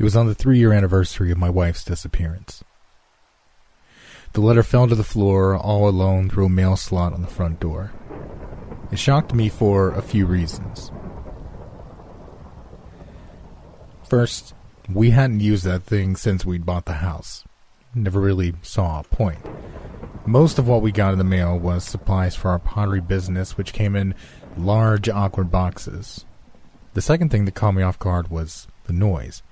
It was on the three year anniversary of my wife's disappearance. The letter fell to the floor all alone through a mail slot on the front door. It shocked me for a few reasons. First, we hadn't used that thing since we'd bought the house. Never really saw a point. Most of what we got in the mail was supplies for our pottery business, which came in large, awkward boxes. The second thing that caught me off guard was the noise.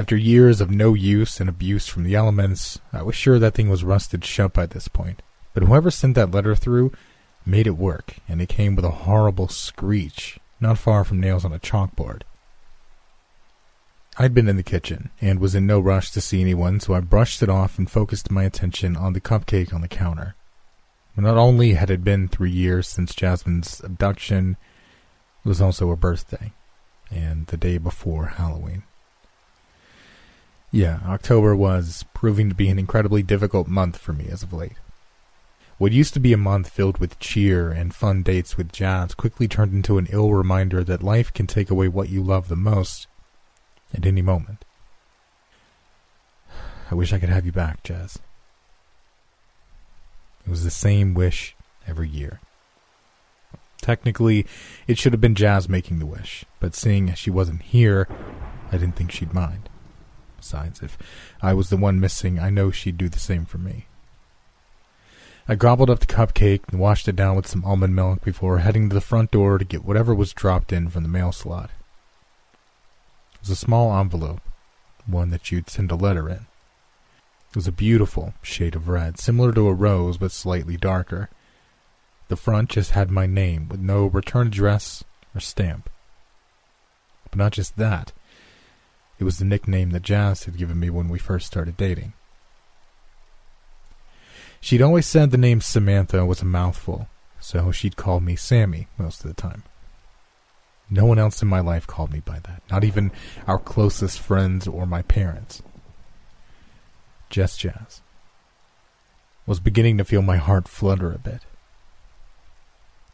After years of no use and abuse from the elements, I was sure that thing was rusted shut by this point. But whoever sent that letter through made it work, and it came with a horrible screech, not far from nails on a chalkboard. I'd been in the kitchen and was in no rush to see anyone, so I brushed it off and focused my attention on the cupcake on the counter. Not only had it been three years since Jasmine's abduction, it was also her birthday, and the day before Halloween. Yeah, October was proving to be an incredibly difficult month for me as of late. What used to be a month filled with cheer and fun dates with Jazz quickly turned into an ill reminder that life can take away what you love the most at any moment. I wish I could have you back, Jazz. It was the same wish every year. Technically, it should have been Jazz making the wish, but seeing as she wasn't here, I didn't think she'd mind. Besides, if I was the one missing, I know she'd do the same for me. I gobbled up the cupcake and washed it down with some almond milk before heading to the front door to get whatever was dropped in from the mail slot. It was a small envelope, one that you'd send a letter in. It was a beautiful shade of red, similar to a rose but slightly darker. The front just had my name with no return address or stamp. But not just that. It was the nickname that Jazz had given me when we first started dating. She'd always said the name Samantha was a mouthful, so she'd call me Sammy most of the time. No one else in my life called me by that, not even our closest friends or my parents just Jazz. Was beginning to feel my heart flutter a bit.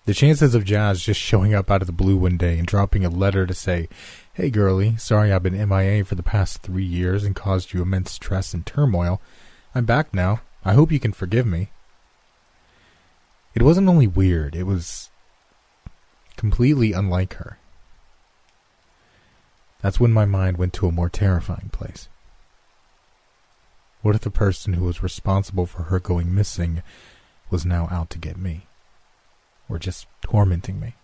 The chances of Jazz just showing up out of the blue one day and dropping a letter to say, Hey girlie, sorry I've been MIA for the past three years and caused you immense stress and turmoil. I'm back now. I hope you can forgive me. It wasn't only weird, it was completely unlike her. That's when my mind went to a more terrifying place. What if the person who was responsible for her going missing was now out to get me? Or just tormenting me?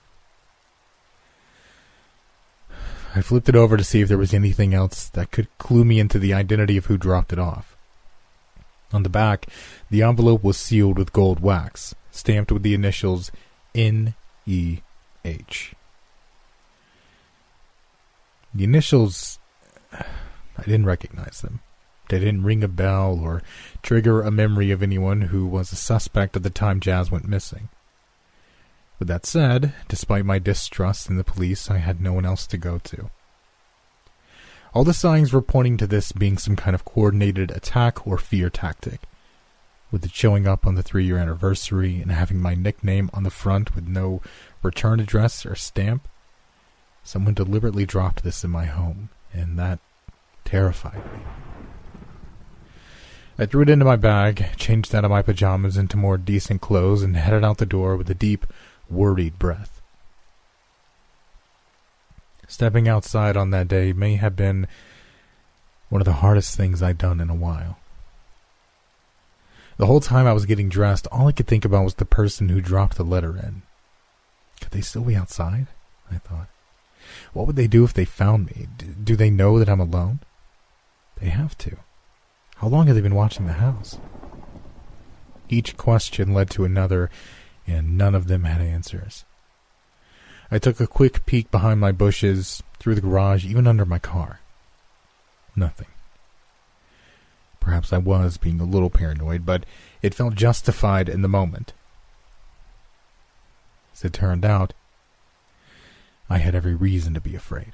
I flipped it over to see if there was anything else that could clue me into the identity of who dropped it off. On the back, the envelope was sealed with gold wax, stamped with the initials N E H. The initials, I didn't recognize them. They didn't ring a bell or trigger a memory of anyone who was a suspect at the time Jazz went missing. With that said, despite my distrust in the police, I had no one else to go to. All the signs were pointing to this being some kind of coordinated attack or fear tactic. With it showing up on the three year anniversary and having my nickname on the front with no return address or stamp, someone deliberately dropped this in my home, and that terrified me. I threw it into my bag, changed out of my pajamas into more decent clothes, and headed out the door with a deep, worried breath. Stepping outside on that day may have been one of the hardest things I'd done in a while. The whole time I was getting dressed, all I could think about was the person who dropped the letter in. Could they still be outside? I thought. What would they do if they found me? Do they know that I'm alone? They have to. How long have they been watching the house? Each question led to another, and none of them had answers. I took a quick peek behind my bushes, through the garage, even under my car. Nothing. Perhaps I was being a little paranoid, but it felt justified in the moment. As it turned out, I had every reason to be afraid.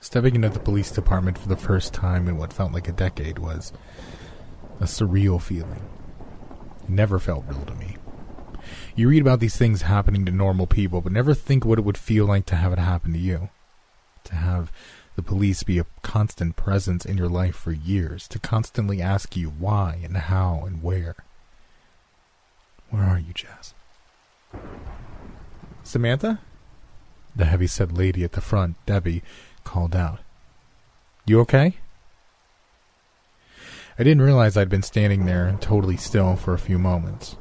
Stepping into the police department for the first time in what felt like a decade was a surreal feeling. Never felt real to me. You read about these things happening to normal people, but never think what it would feel like to have it happen to you. To have the police be a constant presence in your life for years, to constantly ask you why and how and where. Where are you, Jazz? Samantha? The heavy-set lady at the front, Debbie, called out. You okay? I didn't realize I'd been standing there totally still for a few moments.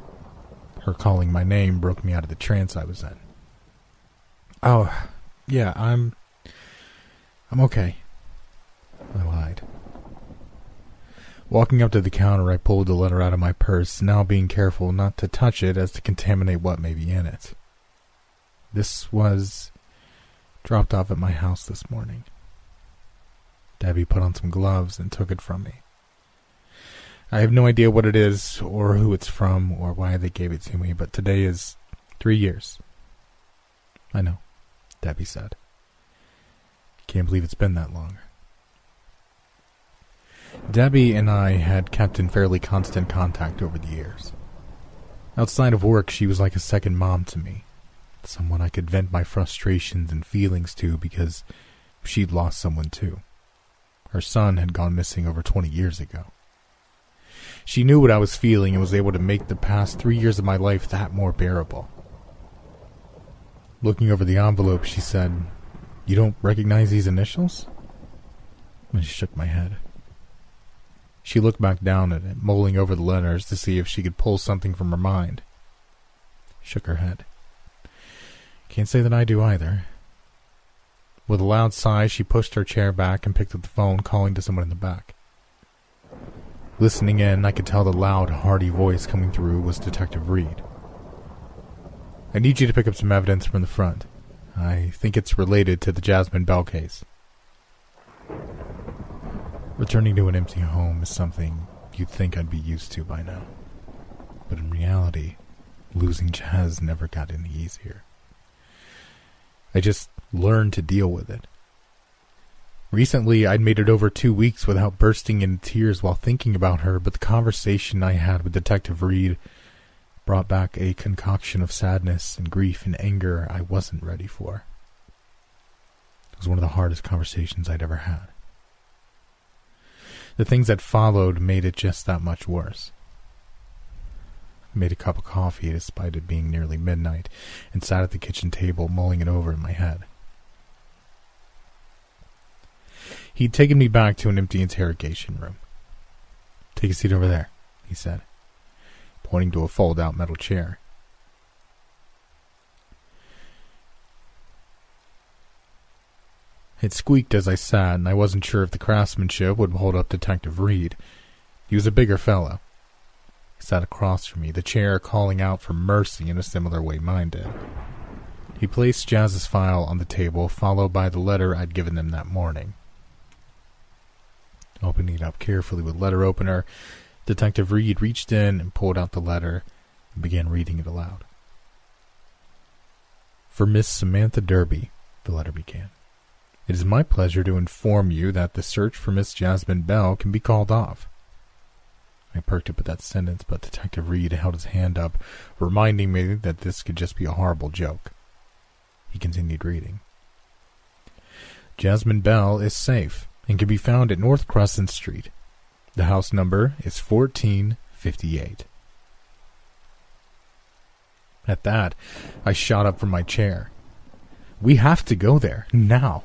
Her calling my name broke me out of the trance I was in. Oh, yeah, I'm. I'm okay. I lied. Walking up to the counter, I pulled the letter out of my purse, now being careful not to touch it as to contaminate what may be in it. This was dropped off at my house this morning. Debbie put on some gloves and took it from me. I have no idea what it is, or who it's from, or why they gave it to me, but today is three years. I know, Debbie said. Can't believe it's been that long. Debbie and I had kept in fairly constant contact over the years. Outside of work, she was like a second mom to me, someone I could vent my frustrations and feelings to because she'd lost someone too. Her son had gone missing over 20 years ago. She knew what I was feeling and was able to make the past three years of my life that more bearable. Looking over the envelope, she said, You don't recognize these initials? I shook my head. She looked back down at it, mulling over the letters to see if she could pull something from her mind. Shook her head. Can't say that I do either. With a loud sigh, she pushed her chair back and picked up the phone, calling to someone in the back. Listening in, I could tell the loud, hearty voice coming through was Detective Reed. I need you to pick up some evidence from the front. I think it's related to the Jasmine Bell case. Returning to an empty home is something you'd think I'd be used to by now. But in reality, losing Jazz never got any easier. I just learned to deal with it. Recently, I'd made it over two weeks without bursting into tears while thinking about her, but the conversation I had with Detective Reed brought back a concoction of sadness and grief and anger I wasn't ready for. It was one of the hardest conversations I'd ever had. The things that followed made it just that much worse. I made a cup of coffee despite it being nearly midnight and sat at the kitchen table mulling it over in my head. He'd taken me back to an empty interrogation room. Take a seat over there, he said, pointing to a fold out metal chair. It squeaked as I sat, and I wasn't sure if the craftsmanship would hold up Detective Reed. He was a bigger fellow. He sat across from me, the chair calling out for mercy in a similar way mine did. He placed Jazz's file on the table, followed by the letter I'd given them that morning. Opening it up carefully with letter opener, Detective Reed reached in and pulled out the letter and began reading it aloud. For Miss Samantha Derby, the letter began. It is my pleasure to inform you that the search for Miss Jasmine Bell can be called off. I perked up at that sentence, but Detective Reed held his hand up, reminding me that this could just be a horrible joke. He continued reading. Jasmine Bell is safe and can be found at North Crescent Street. The house number is 1458. At that, I shot up from my chair. We have to go there, now.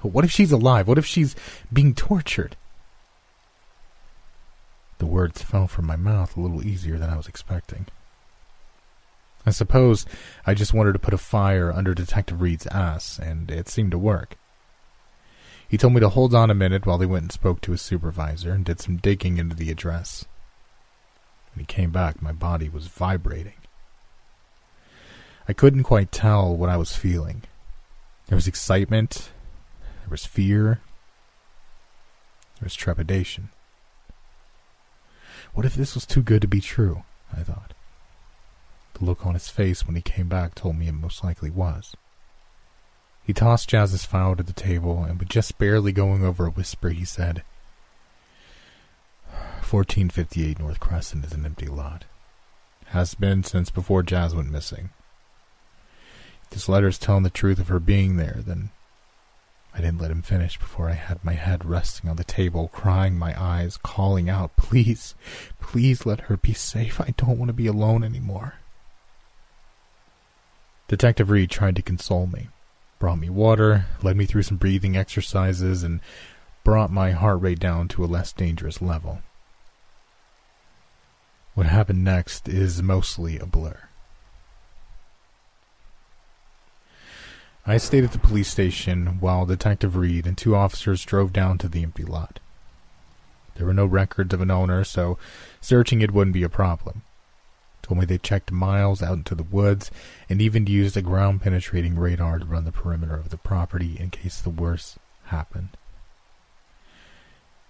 What if she's alive? What if she's being tortured? The words fell from my mouth a little easier than I was expecting. I suppose I just wanted to put a fire under Detective Reed's ass, and it seemed to work. He told me to hold on a minute while he went and spoke to his supervisor and did some digging into the address. When he came back, my body was vibrating. I couldn't quite tell what I was feeling. There was excitement, there was fear. There was trepidation. What if this was too good to be true? I thought. The look on his face when he came back told me it most likely was. He tossed Jazz's file to the table, and with just barely going over a whisper, he said, 1458 North Crescent is an empty lot. Has been since before Jazz went missing. If this letter is telling the truth of her being there, then I didn't let him finish before I had my head resting on the table, crying my eyes, calling out, Please, please let her be safe. I don't want to be alone anymore. Detective Reed tried to console me, brought me water, led me through some breathing exercises, and brought my heart rate down to a less dangerous level. What happened next is mostly a blur. I stayed at the police station while Detective Reed and two officers drove down to the empty lot. There were no records of an owner, so searching it wouldn't be a problem. Me they checked miles out into the woods and even used a ground penetrating radar to run the perimeter of the property in case the worst happened.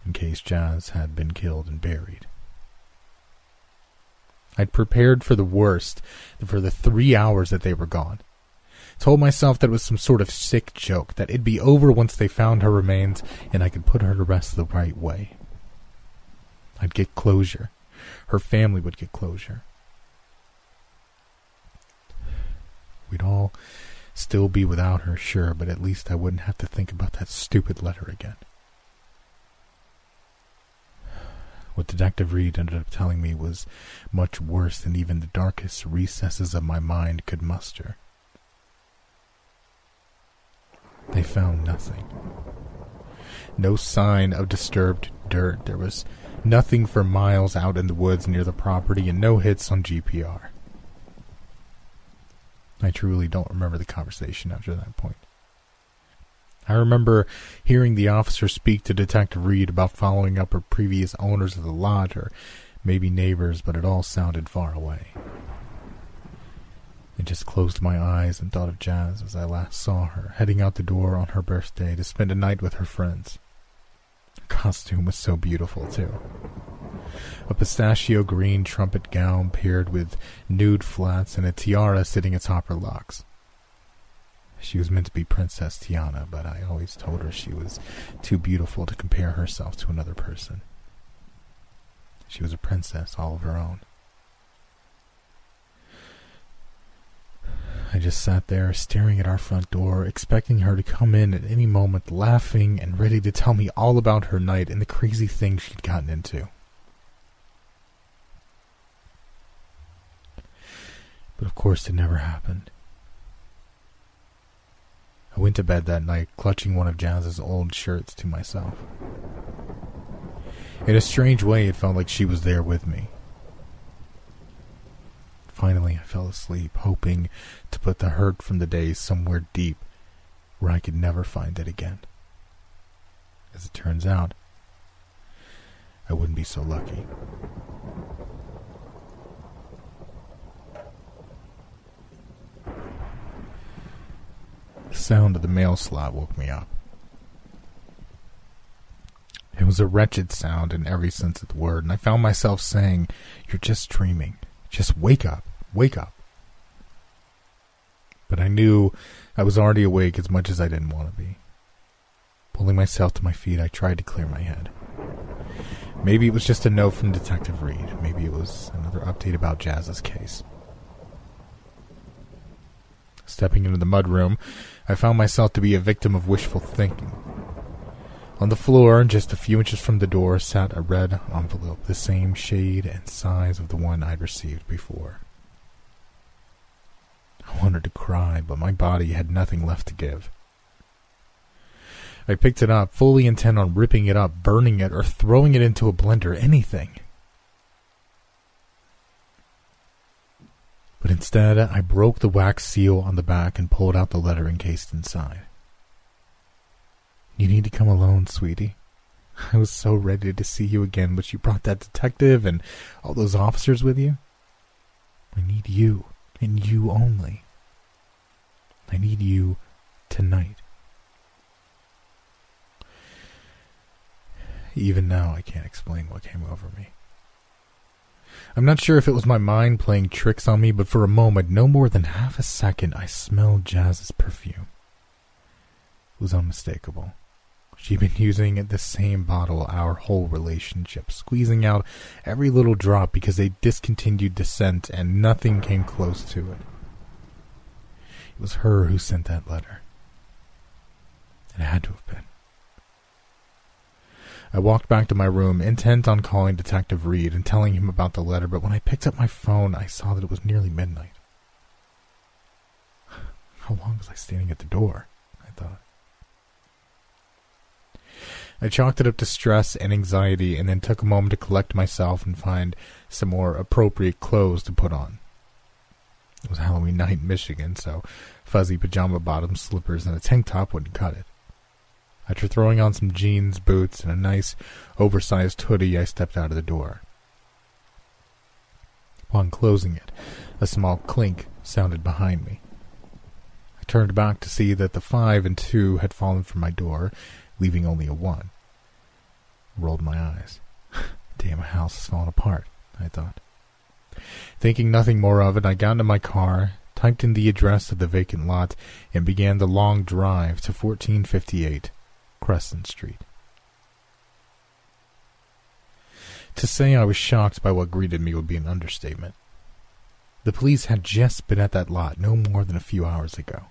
In case Jazz had been killed and buried. I'd prepared for the worst for the three hours that they were gone. Told myself that it was some sort of sick joke, that it'd be over once they found her remains and I could put her to rest the right way. I'd get closure. Her family would get closure. We'd all still be without her, sure, but at least I wouldn't have to think about that stupid letter again. What Detective Reed ended up telling me was much worse than even the darkest recesses of my mind could muster. They found nothing. No sign of disturbed dirt. There was nothing for miles out in the woods near the property and no hits on GPR. I truly don't remember the conversation after that point. I remember hearing the officer speak to Detective Reed about following up with previous owners of the lot or maybe neighbors, but it all sounded far away. I just closed my eyes and thought of Jazz as I last saw her, heading out the door on her birthday to spend a night with her friends. Her costume was so beautiful, too. A pistachio green trumpet gown paired with nude flats and a tiara sitting atop her locks. She was meant to be Princess Tiana, but I always told her she was too beautiful to compare herself to another person. She was a princess all of her own. I just sat there staring at our front door, expecting her to come in at any moment, laughing and ready to tell me all about her night and the crazy things she'd gotten into. But of course, it never happened. I went to bed that night clutching one of Jazz's old shirts to myself. In a strange way, it felt like she was there with me. Finally, I fell asleep, hoping to put the hurt from the day somewhere deep where I could never find it again. As it turns out, I wouldn't be so lucky. The sound of the mail slot woke me up. It was a wretched sound in every sense of the word, and I found myself saying, You're just dreaming. Just wake up. Wake up. But I knew I was already awake as much as I didn't want to be. Pulling myself to my feet, I tried to clear my head. Maybe it was just a note from Detective Reed. Maybe it was another update about Jazz's case. Stepping into the mudroom, I found myself to be a victim of wishful thinking. On the floor, just a few inches from the door, sat a red envelope, the same shade and size of the one I'd received before. I wanted to cry, but my body had nothing left to give. I picked it up, fully intent on ripping it up, burning it, or throwing it into a blender, anything. But instead, I broke the wax seal on the back and pulled out the letter encased inside. You need to come alone, sweetie. I was so ready to see you again, but you brought that detective and all those officers with you. I need you and you only. I need you tonight. Even now, I can't explain what came over me. I'm not sure if it was my mind playing tricks on me, but for a moment, no more than half a second, I smelled Jazz's perfume. It was unmistakable. She'd been using the same bottle our whole relationship, squeezing out every little drop because they discontinued the scent and nothing came close to it. It was her who sent that letter. It had to have been. I walked back to my room, intent on calling Detective Reed and telling him about the letter, but when I picked up my phone, I saw that it was nearly midnight. How long was I standing at the door? I thought. I chalked it up to stress and anxiety and then took a moment to collect myself and find some more appropriate clothes to put on. It was Halloween night in Michigan, so fuzzy pajama bottoms, slippers, and a tank top wouldn't cut it. After throwing on some jeans, boots, and a nice, oversized hoodie, I stepped out of the door. Upon closing it, a small clink sounded behind me. I turned back to see that the five and two had fallen from my door, leaving only a one. I rolled my eyes. Damn, a house has fallen apart, I thought. Thinking nothing more of it, I got into my car, typed in the address of the vacant lot, and began the long drive to 1458 Crescent Street. To say I was shocked by what greeted me would be an understatement. The police had just been at that lot no more than a few hours ago.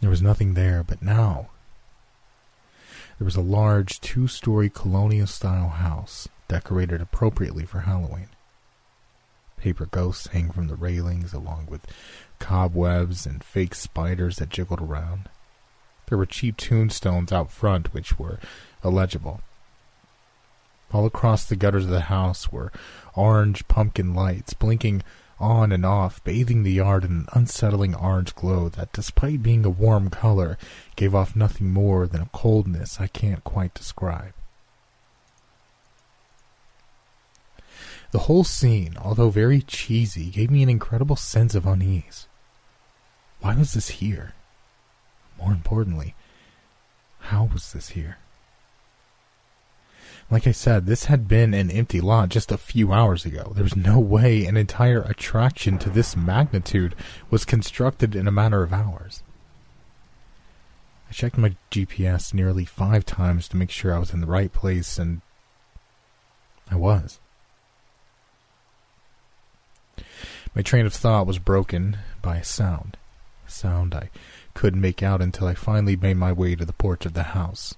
There was nothing there, but now there was a large two story colonial style house decorated appropriately for Halloween. Paper ghosts hang from the railings, along with cobwebs and fake spiders that jiggled around. There were cheap tombstones out front which were illegible. All across the gutters of the house were orange pumpkin lights blinking on and off, bathing the yard in an unsettling orange glow that, despite being a warm color, gave off nothing more than a coldness I can't quite describe. The whole scene, although very cheesy, gave me an incredible sense of unease. Why was this here? More importantly, how was this here? Like I said, this had been an empty lot just a few hours ago. There was no way an entire attraction to this magnitude was constructed in a matter of hours. I checked my GPS nearly five times to make sure I was in the right place, and I was. My train of thought was broken by a sound. A sound I couldn't make out until I finally made my way to the porch of the house.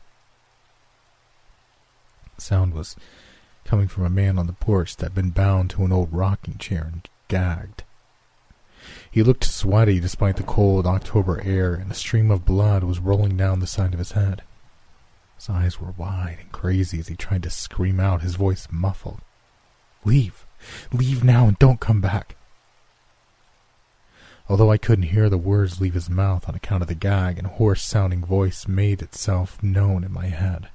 The sound was coming from a man on the porch that had been bound to an old rocking chair and gagged. He looked sweaty despite the cold October air, and a stream of blood was rolling down the side of his head. His eyes were wide and crazy as he tried to scream out, his voice muffled. Leave! Leave now and don't come back! Although I couldn't hear the words leave his mouth on account of the gag, and hoarse sounding voice made itself known in my head.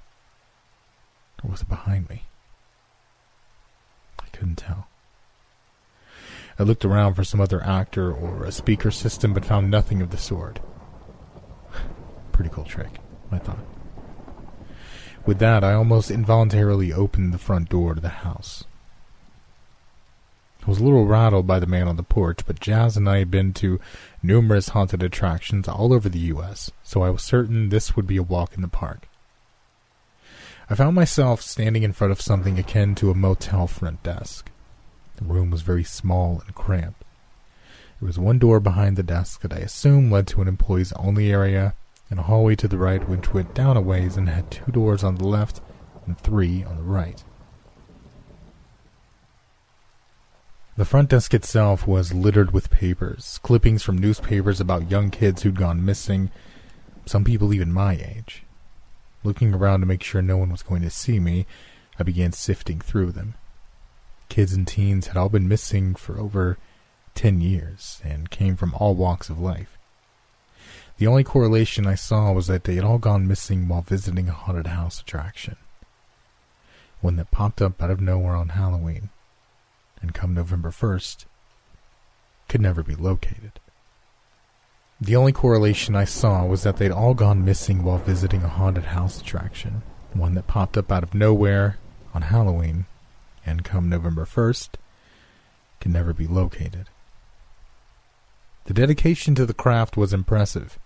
Or was it behind me? I couldn't tell. I looked around for some other actor or a speaker system, but found nothing of the sort. Pretty cool trick, I thought. With that, I almost involuntarily opened the front door to the house. Was a little rattled by the man on the porch, but Jazz and I had been to numerous haunted attractions all over the U.S., so I was certain this would be a walk in the park. I found myself standing in front of something akin to a motel front desk. The room was very small and cramped. There was one door behind the desk that I assumed led to an employees only area, and a hallway to the right which went down a ways and had two doors on the left and three on the right. The front desk itself was littered with papers, clippings from newspapers about young kids who'd gone missing, some people even my age. Looking around to make sure no one was going to see me, I began sifting through them. Kids and teens had all been missing for over ten years and came from all walks of life. The only correlation I saw was that they had all gone missing while visiting a haunted house attraction. One that popped up out of nowhere on Halloween and come November 1st, could never be located. The only correlation I saw was that they'd all gone missing while visiting a haunted house attraction, one that popped up out of nowhere on Halloween, and come November 1st, could never be located. The dedication to the craft was impressive.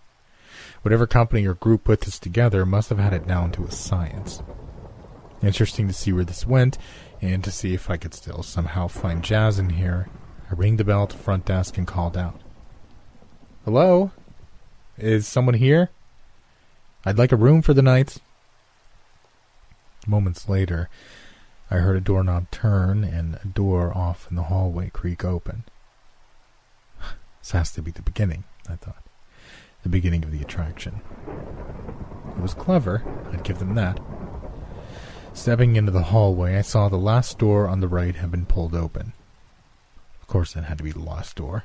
Whatever company or group put this together must have had it down to a science. Interesting to see where this went, and to see if I could still somehow find Jazz in here, I rang the bell at the front desk and called out. Hello? Is someone here? I'd like a room for the night. Moments later, I heard a doorknob turn and a door off in the hallway creak open. This has to be the beginning, I thought. The beginning of the attraction. It was clever, I'd give them that. Stepping into the hallway, I saw the last door on the right had been pulled open. Of course, that had to be the last door.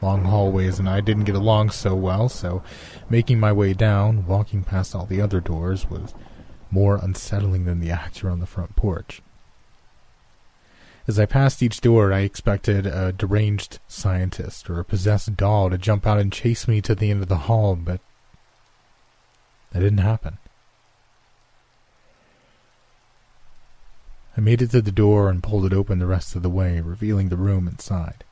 Long hallways and I didn't get along so well, so making my way down, walking past all the other doors, was more unsettling than the actor on the front porch. As I passed each door, I expected a deranged scientist or a possessed doll to jump out and chase me to the end of the hall, but that didn't happen. I made it to the door and pulled it open the rest of the way, revealing the room inside.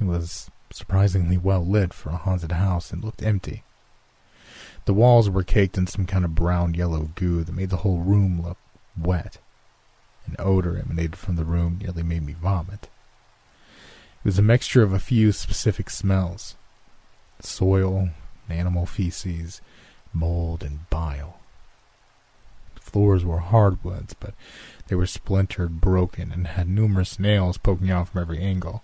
It was surprisingly well lit for a haunted house and looked empty. The walls were caked in some kind of brown yellow goo that made the whole room look wet. An odor emanated from the room nearly made me vomit. It was a mixture of a few specific smells soil, animal feces, mold, and bile. Floors were hardwoods, but they were splintered, broken, and had numerous nails poking out from every angle.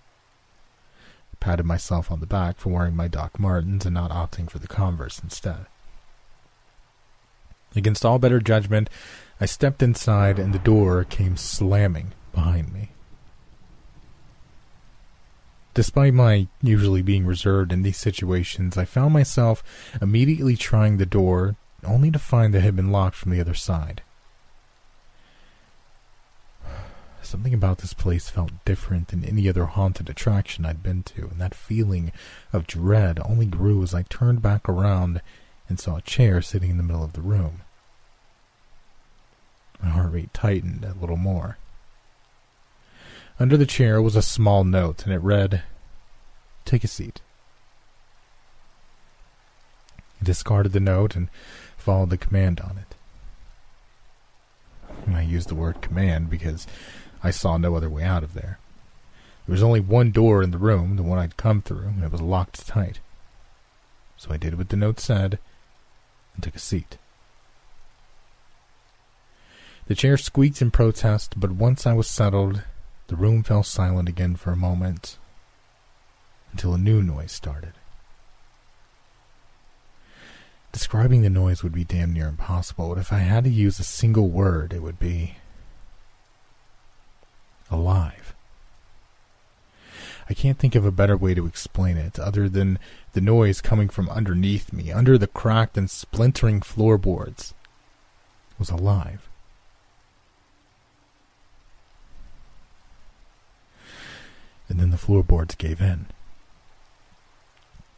I patted myself on the back for wearing my Doc Martens and not opting for the Converse instead. Against all better judgment, I stepped inside and the door came slamming behind me. Despite my usually being reserved in these situations, I found myself immediately trying the door, only to find that it had been locked from the other side. Something about this place felt different than any other haunted attraction I'd been to, and that feeling of dread only grew as I turned back around and saw a chair sitting in the middle of the room. My heart rate tightened a little more. Under the chair was a small note, and it read, Take a seat. I discarded the note and followed the command on it. And I used the word command because I saw no other way out of there. There was only one door in the room, the one I'd come through, and it was locked tight. So I did what the note said and took a seat. The chair squeaked in protest, but once I was settled, the room fell silent again for a moment until a new noise started. Describing the noise would be damn near impossible, but if I had to use a single word, it would be alive. I can't think of a better way to explain it other than the noise coming from underneath me, under the cracked and splintering floorboards, was alive. and then the floorboards gave in.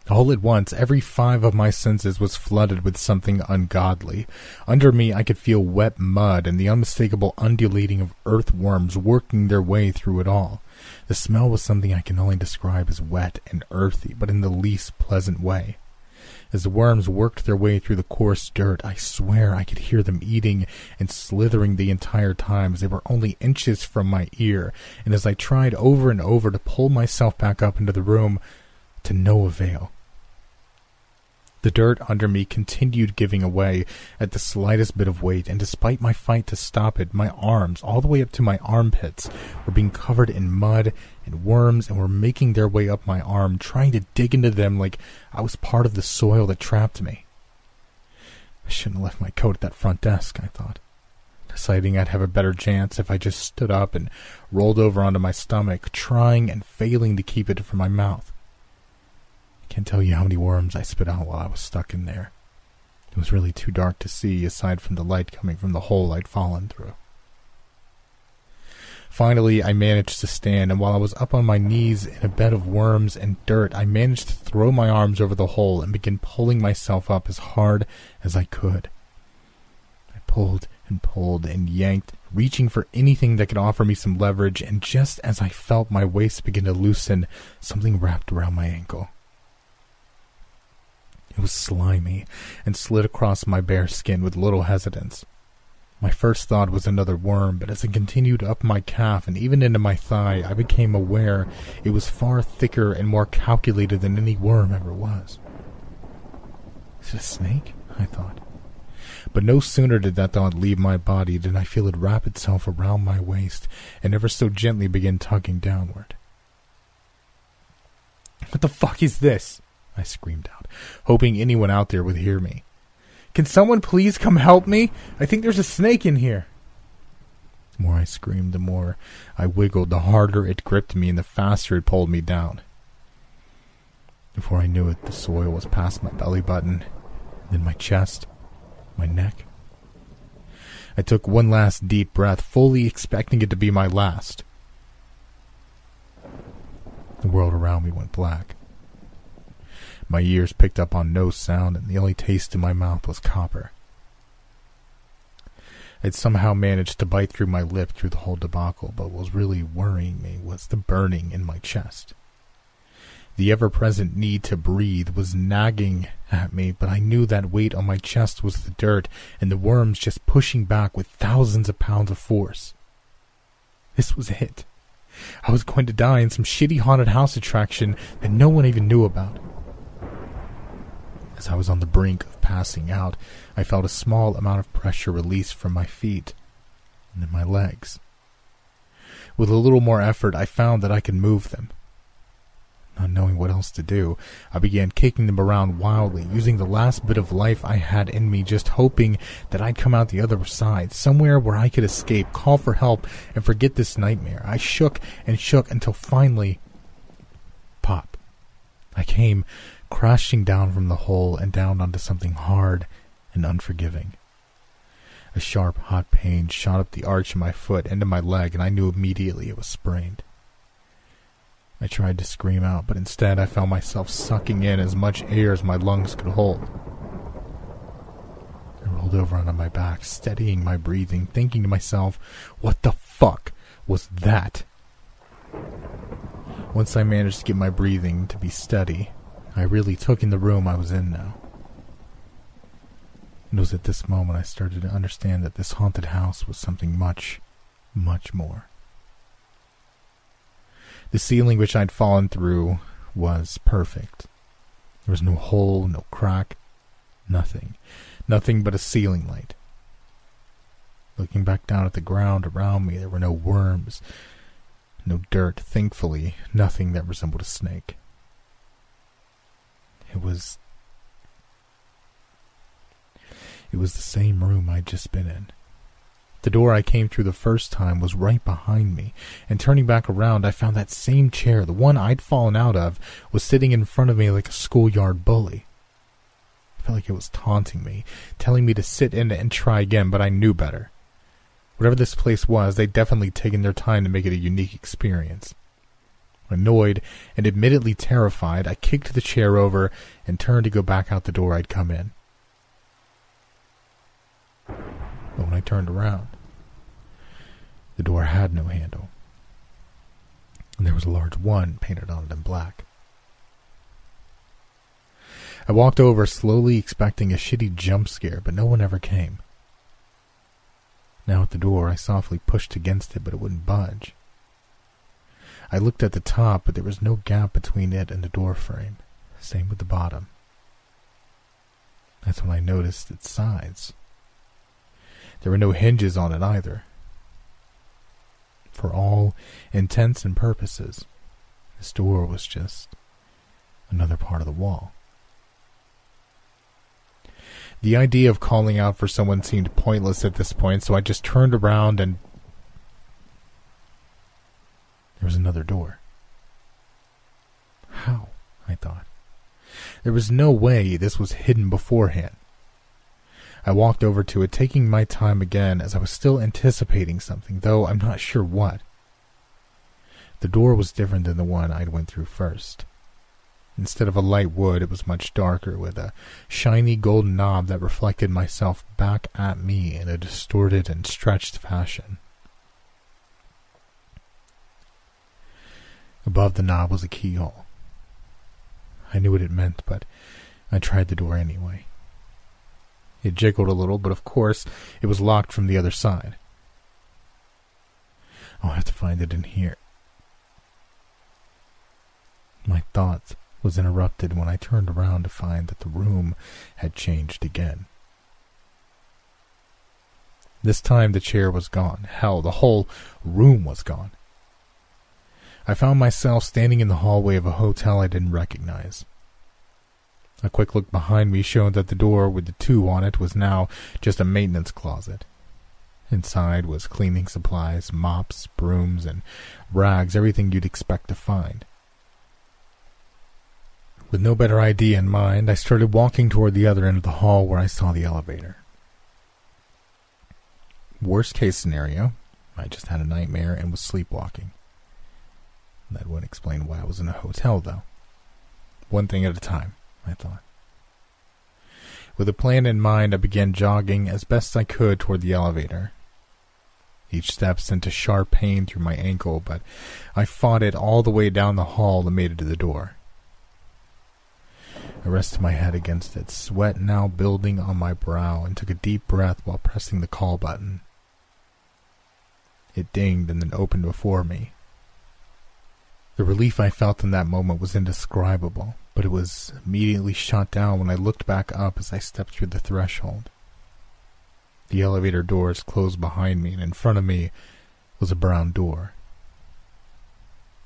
All at once, every five of my senses was flooded with something ungodly. Under me, I could feel wet mud and the unmistakable undulating of earthworms working their way through it all. The smell was something I can only describe as wet and earthy, but in the least pleasant way. As the worms worked their way through the coarse dirt, I swear I could hear them eating and slithering the entire time as they were only inches from my ear, and as I tried over and over to pull myself back up into the room, to no avail. The dirt under me continued giving away at the slightest bit of weight, and despite my fight to stop it, my arms, all the way up to my armpits, were being covered in mud and worms and were making their way up my arm, trying to dig into them like I was part of the soil that trapped me. I shouldn't have left my coat at that front desk, I thought, deciding I'd have a better chance if I just stood up and rolled over onto my stomach, trying and failing to keep it from my mouth. Can't tell you how many worms I spit out while I was stuck in there. It was really too dark to see aside from the light coming from the hole I'd fallen through. Finally, I managed to stand, and while I was up on my knees in a bed of worms and dirt, I managed to throw my arms over the hole and begin pulling myself up as hard as I could. I pulled and pulled and yanked, reaching for anything that could offer me some leverage, and just as I felt my waist begin to loosen, something wrapped around my ankle. It was slimy and slid across my bare skin with little hesitance. My first thought was another worm, but as it continued up my calf and even into my thigh, I became aware it was far thicker and more calculated than any worm ever was. Is it a snake? I thought. But no sooner did that thought leave my body than I feel it wrap itself around my waist and ever so gently begin tugging downward. What the fuck is this? I screamed out, hoping anyone out there would hear me. Can someone please come help me? I think there's a snake in here. The more I screamed, the more I wiggled, the harder it gripped me, and the faster it pulled me down. Before I knew it, the soil was past my belly button, then my chest, my neck. I took one last deep breath, fully expecting it to be my last. The world around me went black. My ears picked up on no sound, and the only taste in my mouth was copper. I'd somehow managed to bite through my lip through the whole debacle, but what was really worrying me was the burning in my chest. The ever present need to breathe was nagging at me, but I knew that weight on my chest was the dirt and the worms just pushing back with thousands of pounds of force. This was it. I was going to die in some shitty haunted house attraction that no one even knew about. I was on the brink of passing out, I felt a small amount of pressure released from my feet and then my legs. With a little more effort, I found that I could move them. Not knowing what else to do, I began kicking them around wildly, using the last bit of life I had in me, just hoping that I'd come out the other side, somewhere where I could escape, call for help, and forget this nightmare. I shook and shook until finally, pop. I came crashing down from the hole and down onto something hard and unforgiving. A sharp, hot pain shot up the arch of my foot into my leg, and I knew immediately it was sprained. I tried to scream out, but instead I found myself sucking in as much air as my lungs could hold. I rolled over onto my back, steadying my breathing, thinking to myself, what the fuck was that? Once I managed to get my breathing to be steady, I really took in the room I was in now. It was at this moment I started to understand that this haunted house was something much, much more. The ceiling which I'd fallen through was perfect. There was no hole, no crack, nothing. Nothing but a ceiling light. Looking back down at the ground around me, there were no worms, no dirt, thankfully, nothing that resembled a snake. It was. It was the same room I'd just been in. The door I came through the first time was right behind me, and turning back around, I found that same chair, the one I'd fallen out of, was sitting in front of me like a schoolyard bully. I felt like it was taunting me, telling me to sit in it and try again, but I knew better. Whatever this place was, they'd definitely taken their time to make it a unique experience. Annoyed and admittedly terrified, I kicked the chair over and turned to go back out the door I'd come in. But when I turned around, the door had no handle, and there was a large one painted on it in black. I walked over slowly, expecting a shitty jump scare, but no one ever came. Now at the door, I softly pushed against it, but it wouldn't budge. I looked at the top, but there was no gap between it and the door frame. Same with the bottom. That's when I noticed its sides. There were no hinges on it either. For all intents and purposes, this door was just another part of the wall. The idea of calling out for someone seemed pointless at this point, so I just turned around and there was another door. How? I thought. There was no way this was hidden beforehand. I walked over to it, taking my time again as I was still anticipating something, though I'm not sure what. The door was different than the one I'd went through first. Instead of a light wood, it was much darker, with a shiny golden knob that reflected myself back at me in a distorted and stretched fashion. Above the knob was a keyhole. I knew what it meant, but I tried the door anyway. It jiggled a little, but of course it was locked from the other side. I'll have to find it in here. My thought was interrupted when I turned around to find that the room had changed again. This time the chair was gone. Hell, the whole room was gone. I found myself standing in the hallway of a hotel I didn't recognize. A quick look behind me showed that the door with the two on it was now just a maintenance closet. Inside was cleaning supplies, mops, brooms, and rags, everything you'd expect to find. With no better idea in mind, I started walking toward the other end of the hall where I saw the elevator. Worst case scenario, I just had a nightmare and was sleepwalking. That wouldn't explain why I was in a hotel, though. One thing at a time, I thought. With a plan in mind, I began jogging as best I could toward the elevator. Each step sent a sharp pain through my ankle, but I fought it all the way down the hall and made it to the door. I rested my head against it, sweat now building on my brow, and took a deep breath while pressing the call button. It dinged and then opened before me. The relief I felt in that moment was indescribable, but it was immediately shot down when I looked back up as I stepped through the threshold. The elevator doors closed behind me, and in front of me was a brown door.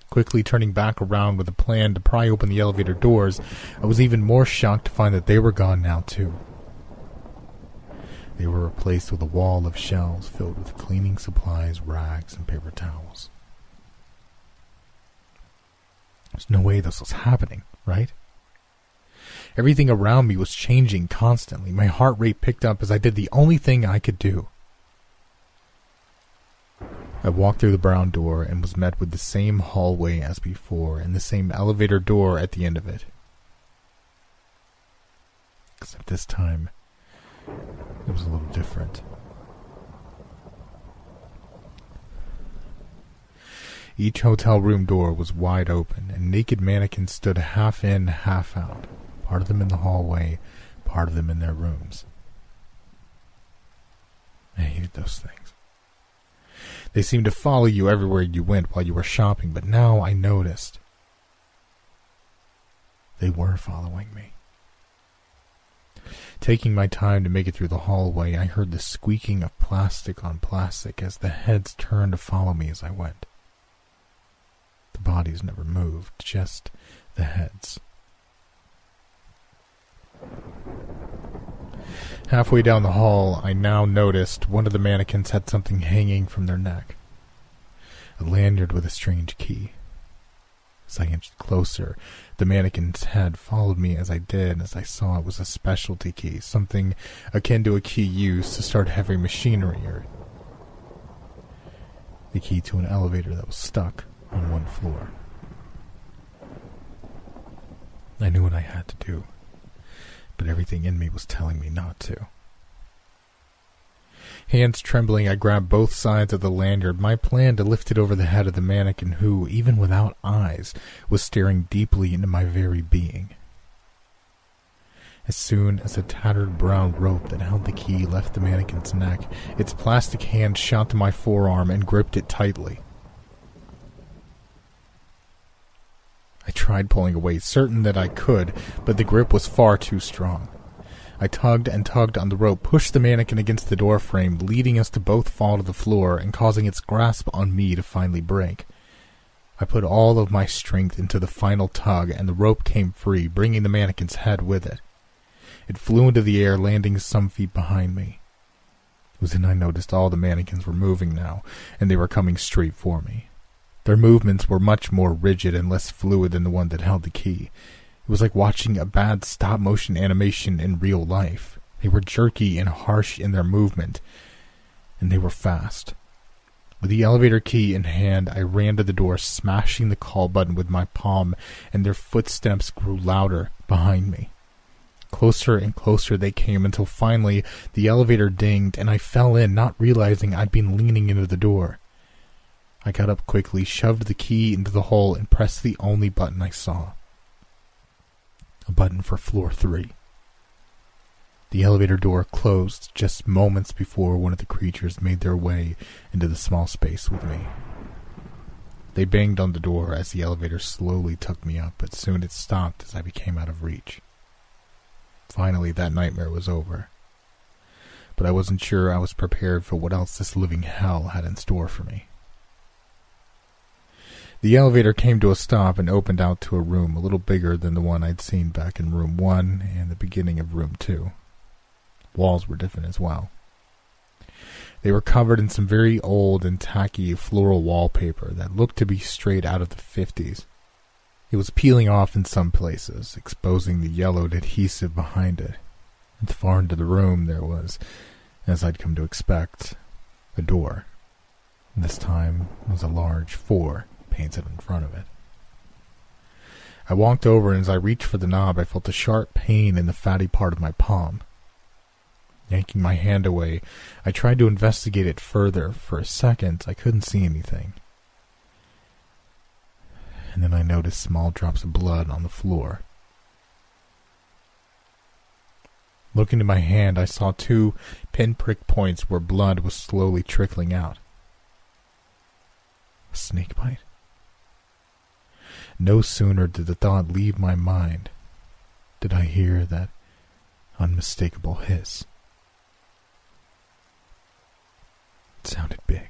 Quickly turning back around with a plan to pry open the elevator doors, I was even more shocked to find that they were gone now, too. They were replaced with a wall of shelves filled with cleaning supplies, rags, and paper towels. There's no way this was happening, right? Everything around me was changing constantly. My heart rate picked up as I did the only thing I could do. I walked through the brown door and was met with the same hallway as before and the same elevator door at the end of it. Except this time, it was a little different. Each hotel room door was wide open, and naked mannequins stood half in, half out, part of them in the hallway, part of them in their rooms. I hated those things. They seemed to follow you everywhere you went while you were shopping, but now I noticed they were following me. Taking my time to make it through the hallway, I heard the squeaking of plastic on plastic as the heads turned to follow me as I went. The bodies never moved, just the heads. Halfway down the hall, I now noticed one of the mannequins had something hanging from their neck. A lanyard with a strange key. As I inched closer, the mannequin's head followed me as I did, and as I saw it was a specialty key, something akin to a key used to start heavy machinery or the key to an elevator that was stuck on one floor. I knew what I had to do, but everything in me was telling me not to. Hands trembling, I grabbed both sides of the lanyard, my plan to lift it over the head of the mannequin who, even without eyes, was staring deeply into my very being. As soon as a tattered brown rope that held the key left the mannequin's neck, its plastic hand shot to my forearm and gripped it tightly. I tried pulling away, certain that I could, but the grip was far too strong. I tugged and tugged on the rope, pushed the mannequin against the door frame, leading us to both fall to the floor and causing its grasp on me to finally break. I put all of my strength into the final tug, and the rope came free, bringing the mannequin's head with it. It flew into the air, landing some feet behind me. It was then I noticed all the mannequins were moving now, and they were coming straight for me. Their movements were much more rigid and less fluid than the one that held the key. It was like watching a bad stop motion animation in real life. They were jerky and harsh in their movement, and they were fast. With the elevator key in hand, I ran to the door, smashing the call button with my palm, and their footsteps grew louder behind me. Closer and closer they came until finally the elevator dinged and I fell in, not realizing I'd been leaning into the door. I got up quickly, shoved the key into the hole, and pressed the only button I saw. A button for floor three. The elevator door closed just moments before one of the creatures made their way into the small space with me. They banged on the door as the elevator slowly took me up, but soon it stopped as I became out of reach. Finally, that nightmare was over. But I wasn't sure I was prepared for what else this living hell had in store for me. The elevator came to a stop and opened out to a room a little bigger than the one I'd seen back in room one and the beginning of room two. Walls were different as well. They were covered in some very old and tacky floral wallpaper that looked to be straight out of the 50s. It was peeling off in some places, exposing the yellowed adhesive behind it. At the far end of the room, there was, as I'd come to expect, a door. This time it was a large four painted in front of it. I walked over, and as I reached for the knob, I felt a sharp pain in the fatty part of my palm. Yanking my hand away, I tried to investigate it further. For a second, I couldn't see anything. And then I noticed small drops of blood on the floor. Looking at my hand, I saw two pinprick points where blood was slowly trickling out. A snake bite? No sooner did the thought leave my mind did I hear that unmistakable hiss. It sounded big.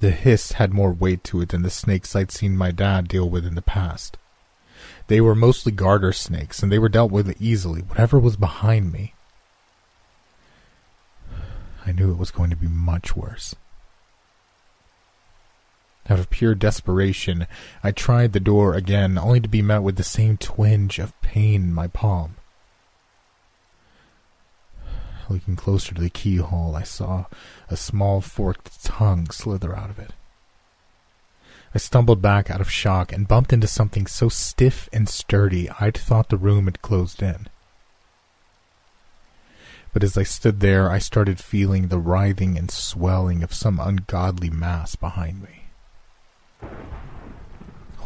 The hiss had more weight to it than the snakes I'd seen my dad deal with in the past. They were mostly garter snakes, and they were dealt with easily, whatever was behind me. I knew it was going to be much worse. Out of pure desperation, I tried the door again, only to be met with the same twinge of pain in my palm. Looking closer to the keyhole, I saw a small forked tongue slither out of it. I stumbled back out of shock and bumped into something so stiff and sturdy I'd thought the room had closed in. But as I stood there, I started feeling the writhing and swelling of some ungodly mass behind me.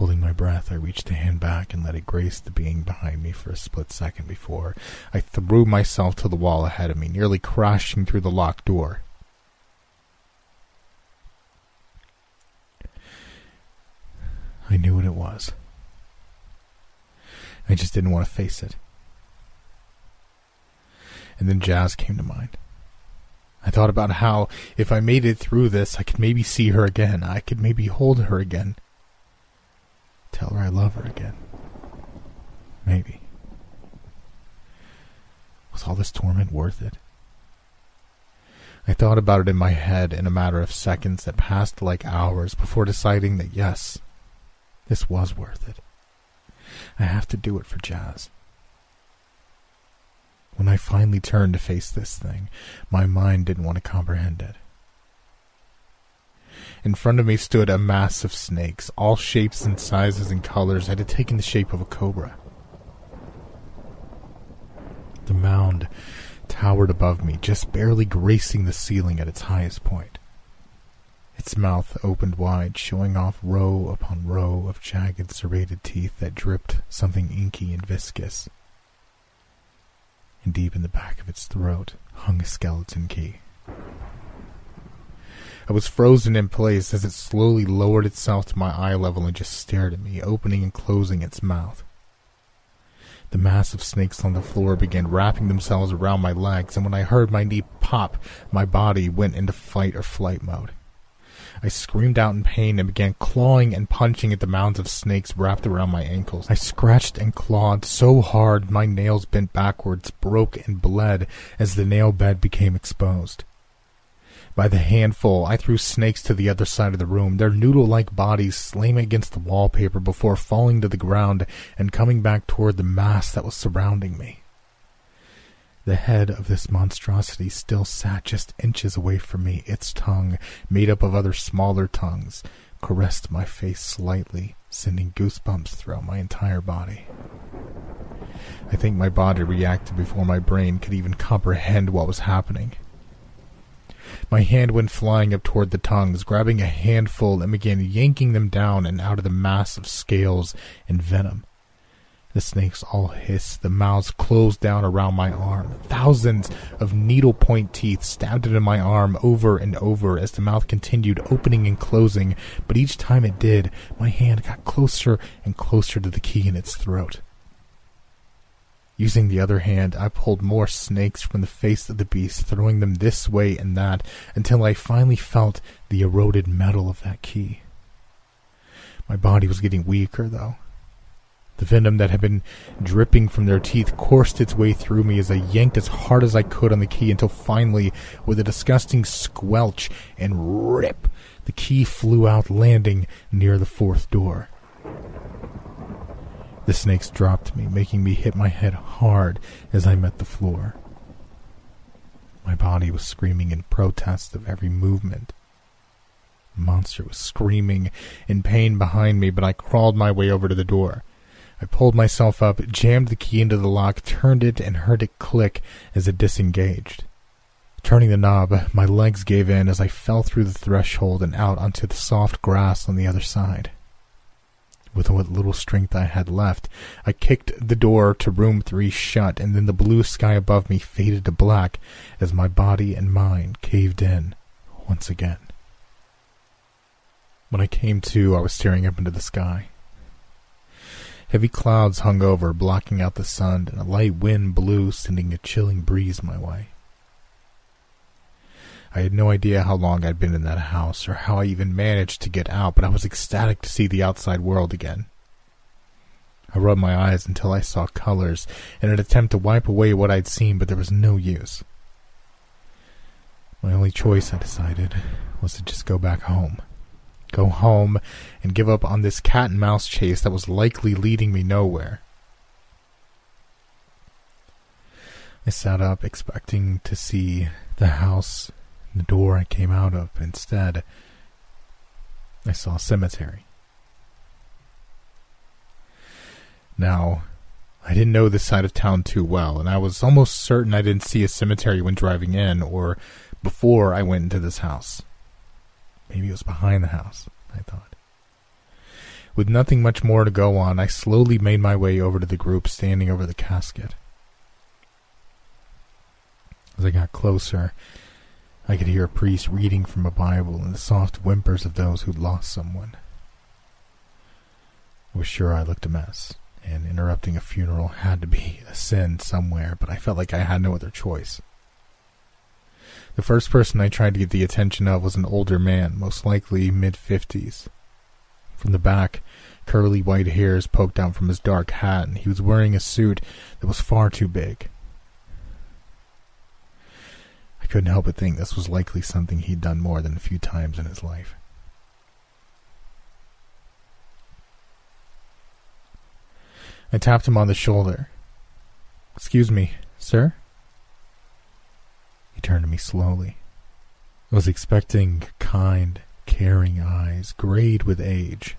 Holding my breath, I reached a hand back and let it grace the being behind me for a split second before I threw myself to the wall ahead of me, nearly crashing through the locked door. I knew what it was. I just didn't want to face it. And then Jazz came to mind. I thought about how, if I made it through this, I could maybe see her again. I could maybe hold her again. Tell her I love her again. Maybe. Was all this torment worth it? I thought about it in my head in a matter of seconds that passed like hours before deciding that yes, this was worth it. I have to do it for Jazz. When I finally turned to face this thing, my mind didn't want to comprehend it. In front of me stood a mass of snakes, all shapes and sizes and colors that had taken the shape of a cobra. The mound towered above me, just barely gracing the ceiling at its highest point. Its mouth opened wide, showing off row upon row of jagged, serrated teeth that dripped something inky and viscous. And deep in the back of its throat hung a skeleton key. I was frozen in place as it slowly lowered itself to my eye level and just stared at me, opening and closing its mouth. The mass of snakes on the floor began wrapping themselves around my legs, and when I heard my knee pop, my body went into fight or flight mode. I screamed out in pain and began clawing and punching at the mounds of snakes wrapped around my ankles. I scratched and clawed so hard my nails bent backwards, broke, and bled as the nail bed became exposed. By the handful, I threw snakes to the other side of the room, their noodle like bodies slamming against the wallpaper before falling to the ground and coming back toward the mass that was surrounding me. The head of this monstrosity still sat just inches away from me, its tongue, made up of other smaller tongues, caressed my face slightly, sending goosebumps throughout my entire body. I think my body reacted before my brain could even comprehend what was happening. My hand went flying up toward the tongues, grabbing a handful and began yanking them down and out of the mass of scales and venom. The snakes all hissed, the mouths closed down around my arm. Thousands of needlepoint teeth stabbed into my arm over and over as the mouth continued opening and closing, but each time it did, my hand got closer and closer to the key in its throat. Using the other hand, I pulled more snakes from the face of the beast, throwing them this way and that, until I finally felt the eroded metal of that key. My body was getting weaker, though. The venom that had been dripping from their teeth coursed its way through me as I yanked as hard as I could on the key until finally, with a disgusting squelch and rip, the key flew out, landing near the fourth door. The snakes dropped me, making me hit my head hard as I met the floor. My body was screaming in protest of every movement. The monster was screaming in pain behind me, but I crawled my way over to the door. I pulled myself up, jammed the key into the lock, turned it, and heard it click as it disengaged. Turning the knob, my legs gave in as I fell through the threshold and out onto the soft grass on the other side. With what little strength I had left, I kicked the door to room three shut, and then the blue sky above me faded to black as my body and mind caved in once again. When I came to, I was staring up into the sky. Heavy clouds hung over, blocking out the sun, and a light wind blew, sending a chilling breeze my way. I had no idea how long I'd been in that house or how I even managed to get out, but I was ecstatic to see the outside world again. I rubbed my eyes until I saw colors in an attempt to wipe away what I'd seen, but there was no use. My only choice, I decided, was to just go back home go home, and give up on this cat and mouse chase that was likely leading me nowhere. I sat up, expecting to see the house the door I came out of. Instead, I saw a cemetery. Now, I didn't know this side of town too well, and I was almost certain I didn't see a cemetery when driving in or before I went into this house. Maybe it was behind the house, I thought. With nothing much more to go on, I slowly made my way over to the group standing over the casket. As I got closer, I could hear a priest reading from a Bible and the soft whimpers of those who'd lost someone. I was sure I looked a mess, and interrupting a funeral had to be a sin somewhere, but I felt like I had no other choice. The first person I tried to get the attention of was an older man, most likely mid fifties. From the back, curly white hairs poked out from his dark hat, and he was wearing a suit that was far too big. Couldn't help but think this was likely something he'd done more than a few times in his life. I tapped him on the shoulder. Excuse me, sir? He turned to me slowly. I was expecting kind, caring eyes, grayed with age,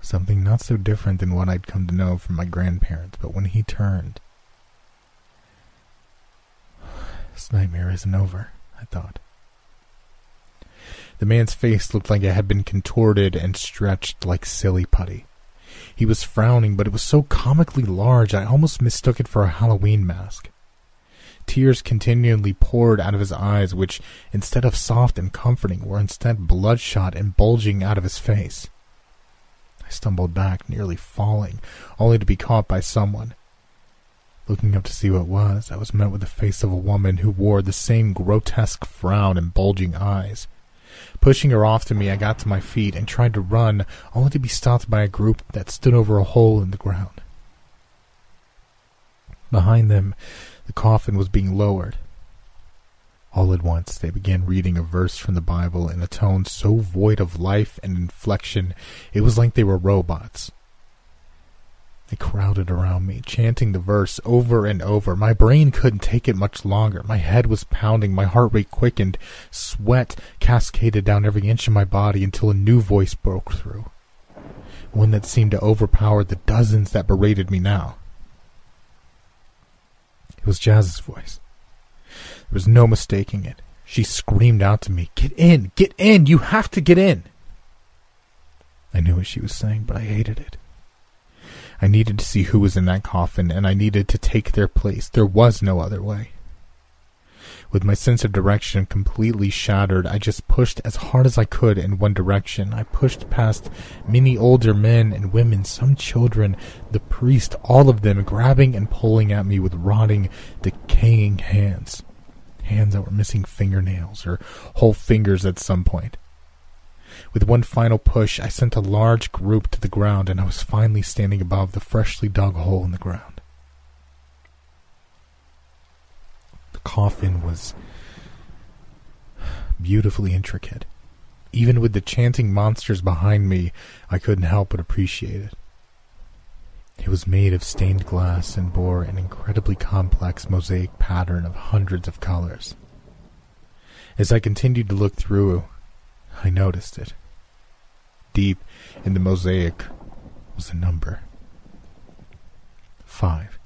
something not so different than what I'd come to know from my grandparents, but when he turned, this nightmare isn't over, I thought. The man's face looked like it had been contorted and stretched like silly putty. He was frowning, but it was so comically large I almost mistook it for a Halloween mask. Tears continually poured out of his eyes, which, instead of soft and comforting, were instead bloodshot and bulging out of his face. I stumbled back, nearly falling, only to be caught by someone. Looking up to see what it was, I was met with the face of a woman who wore the same grotesque frown and bulging eyes. Pushing her off to me, I got to my feet and tried to run, only to be stopped by a group that stood over a hole in the ground. Behind them, the coffin was being lowered. All at once, they began reading a verse from the Bible in a tone so void of life and inflection, it was like they were robots. They crowded around me, chanting the verse over and over. My brain couldn't take it much longer. My head was pounding, my heart rate quickened, sweat cascaded down every inch of my body until a new voice broke through. One that seemed to overpower the dozens that berated me now. It was Jazz's voice. There was no mistaking it. She screamed out to me, Get in! Get in! You have to get in! I knew what she was saying, but I hated it. I needed to see who was in that coffin, and I needed to take their place. There was no other way. With my sense of direction completely shattered, I just pushed as hard as I could in one direction. I pushed past many older men and women, some children, the priest, all of them grabbing and pulling at me with rotting, decaying hands. Hands that were missing fingernails or whole fingers at some point. With one final push, I sent a large group to the ground, and I was finally standing above the freshly dug hole in the ground. The coffin was beautifully intricate. Even with the chanting monsters behind me, I couldn't help but appreciate it. It was made of stained glass and bore an incredibly complex mosaic pattern of hundreds of colors. As I continued to look through, I noticed it. Deep in the mosaic was a number. Five.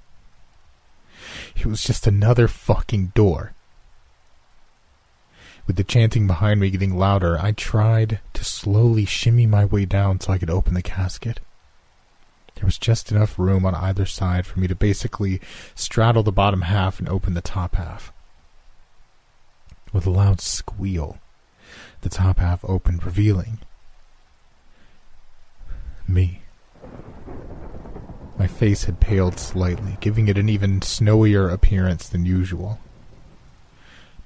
It was just another fucking door. With the chanting behind me getting louder, I tried to slowly shimmy my way down so I could open the casket. There was just enough room on either side for me to basically straddle the bottom half and open the top half. With a loud squeal, the top half opened, revealing me. My face had paled slightly, giving it an even snowier appearance than usual.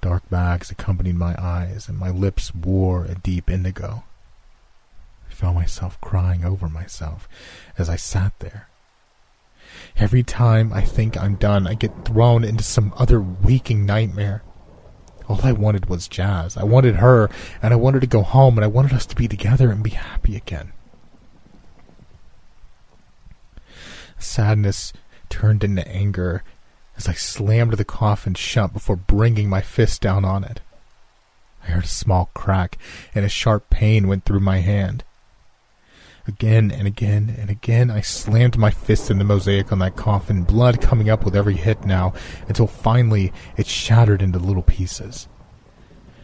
Dark bags accompanied my eyes, and my lips wore a deep indigo. I felt myself crying over myself as I sat there. Every time I think I'm done, I get thrown into some other waking nightmare. All I wanted was Jazz. I wanted her, and I wanted to go home, and I wanted us to be together and be happy again. Sadness turned into anger as I slammed the coffin shut before bringing my fist down on it. I heard a small crack, and a sharp pain went through my hand. Again and again and again, I slammed my fist in the mosaic on that coffin, blood coming up with every hit now, until finally it shattered into little pieces.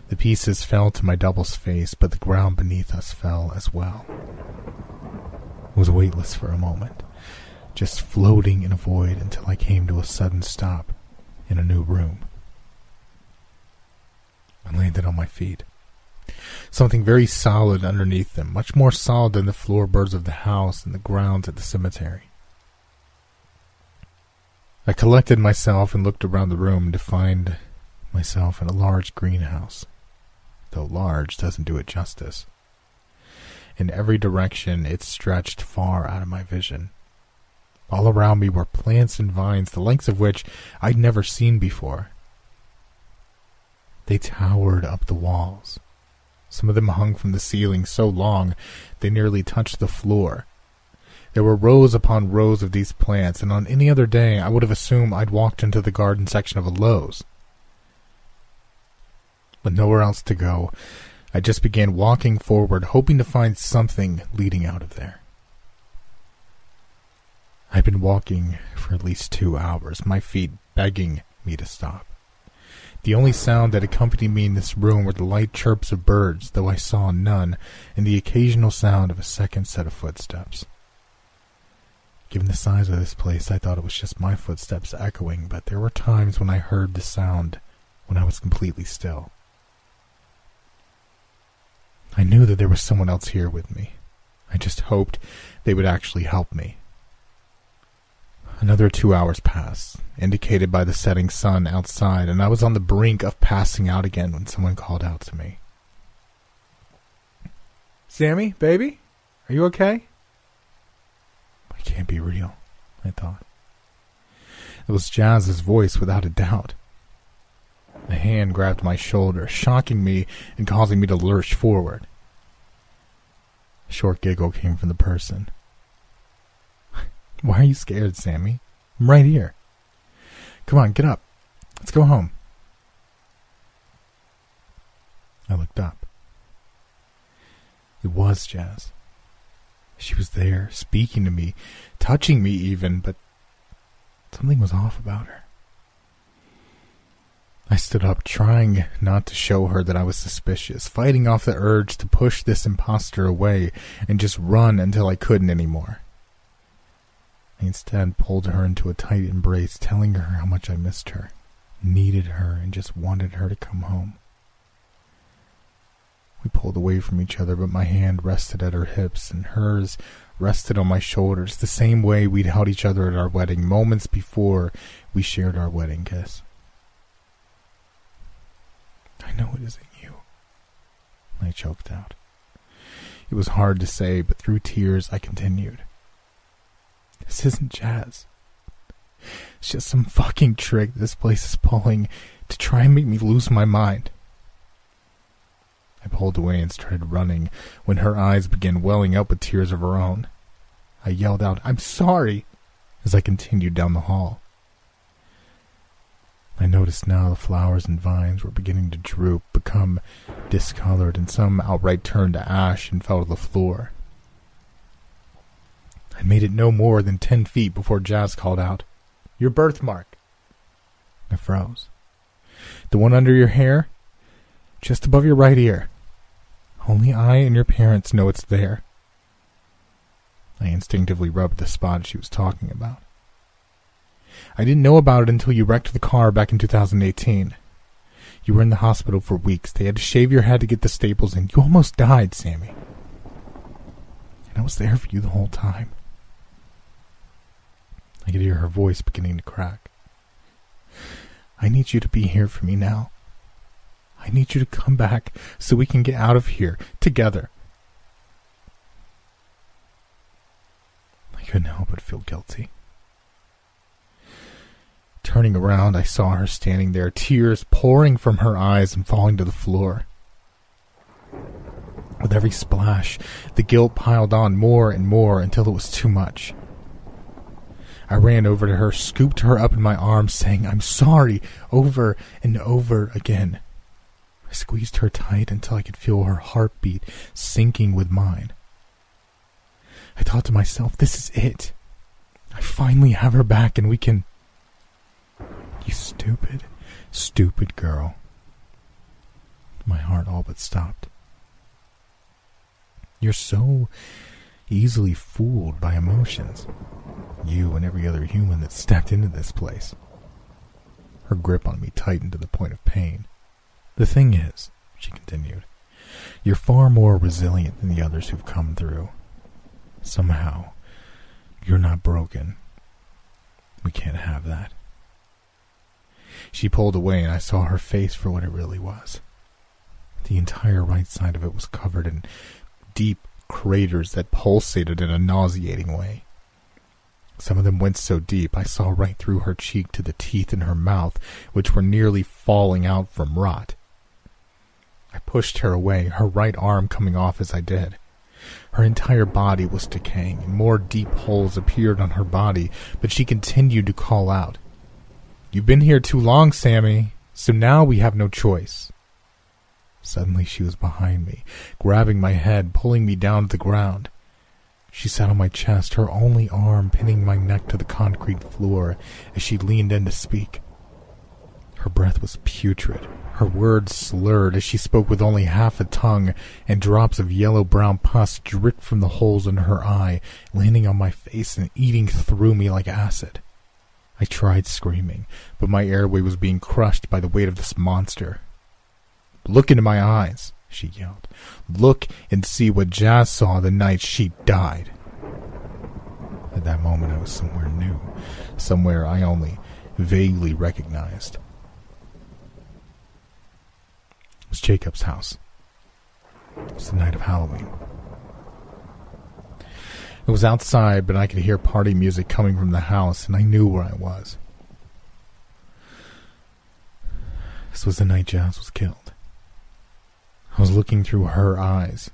The pieces fell to my double's face, but the ground beneath us fell as well. It was weightless for a moment just floating in a void until I came to a sudden stop in a new room. I landed on my feet. Something very solid underneath them, much more solid than the floorboards of the house and the grounds at the cemetery. I collected myself and looked around the room to find myself in a large greenhouse, though large doesn't do it justice. In every direction, it stretched far out of my vision. All around me were plants and vines, the lengths of which I'd never seen before. They towered up the walls. Some of them hung from the ceiling so long they nearly touched the floor. There were rows upon rows of these plants, and on any other day I would have assumed I'd walked into the garden section of a Lowe's. With nowhere else to go, I just began walking forward, hoping to find something leading out of there. I'd been walking for at least two hours, my feet begging me to stop. The only sound that accompanied me in this room were the light chirps of birds, though I saw none, and the occasional sound of a second set of footsteps. Given the size of this place, I thought it was just my footsteps echoing, but there were times when I heard the sound when I was completely still. I knew that there was someone else here with me. I just hoped they would actually help me. Another two hours passed, indicated by the setting sun outside, and I was on the brink of passing out again when someone called out to me. Sammy, baby, are you okay? It can't be real, I thought. It was Jazz's voice without a doubt. A hand grabbed my shoulder, shocking me and causing me to lurch forward. A short giggle came from the person. Why are you scared, Sammy? I'm right here. Come on, get up. Let's go home. I looked up. It was Jazz. She was there, speaking to me, touching me even, but something was off about her. I stood up, trying not to show her that I was suspicious, fighting off the urge to push this impostor away and just run until I couldn't anymore. I instead pulled her into a tight embrace, telling her how much I missed her, needed her, and just wanted her to come home. We pulled away from each other, but my hand rested at her hips and hers rested on my shoulders, the same way we'd held each other at our wedding moments before we shared our wedding kiss. I know it isn't you, I choked out. It was hard to say, but through tears I continued. This isn't jazz. It's just some fucking trick this place is pulling to try and make me lose my mind. I pulled away and started running when her eyes began welling up with tears of her own. I yelled out, I'm sorry, as I continued down the hall. I noticed now the flowers and vines were beginning to droop, become discolored, and some outright turned to ash and fell to the floor. I made it no more than ten feet before Jazz called out, Your birthmark. I froze. The one under your hair? Just above your right ear. Only I and your parents know it's there. I instinctively rubbed the spot she was talking about. I didn't know about it until you wrecked the car back in 2018. You were in the hospital for weeks. They had to shave your head to get the staples in. You almost died, Sammy. And I was there for you the whole time. I could hear her voice beginning to crack. I need you to be here for me now. I need you to come back so we can get out of here together. I couldn't help but feel guilty. Turning around, I saw her standing there, tears pouring from her eyes and falling to the floor. With every splash, the guilt piled on more and more until it was too much. I ran over to her, scooped her up in my arms, saying, I'm sorry, over and over again. I squeezed her tight until I could feel her heartbeat sinking with mine. I thought to myself, this is it. I finally have her back and we can. You stupid, stupid girl. My heart all but stopped. You're so easily fooled by emotions. You and every other human that stepped into this place. Her grip on me tightened to the point of pain. The thing is, she continued, you're far more resilient than the others who've come through. Somehow, you're not broken. We can't have that. She pulled away, and I saw her face for what it really was. The entire right side of it was covered in deep craters that pulsated in a nauseating way. Some of them went so deep I saw right through her cheek to the teeth in her mouth, which were nearly falling out from rot. I pushed her away, her right arm coming off as I did. Her entire body was decaying, and more deep holes appeared on her body, but she continued to call out. You've been here too long, Sammy, so now we have no choice. Suddenly she was behind me, grabbing my head, pulling me down to the ground. She sat on my chest, her only arm pinning my neck to the concrete floor as she leaned in to speak. Her breath was putrid, her words slurred as she spoke with only half a tongue, and drops of yellow-brown pus dripped from the holes in her eye, landing on my face and eating through me like acid. I tried screaming, but my airway was being crushed by the weight of this monster. Look into my eyes, she yelled. Look and see what Jazz saw the night she died. At that moment, I was somewhere new, somewhere I only vaguely recognized. It was Jacob's house. It was the night of Halloween. It was outside, but I could hear party music coming from the house, and I knew where I was. This was the night Jazz was killed. I was looking through her eyes.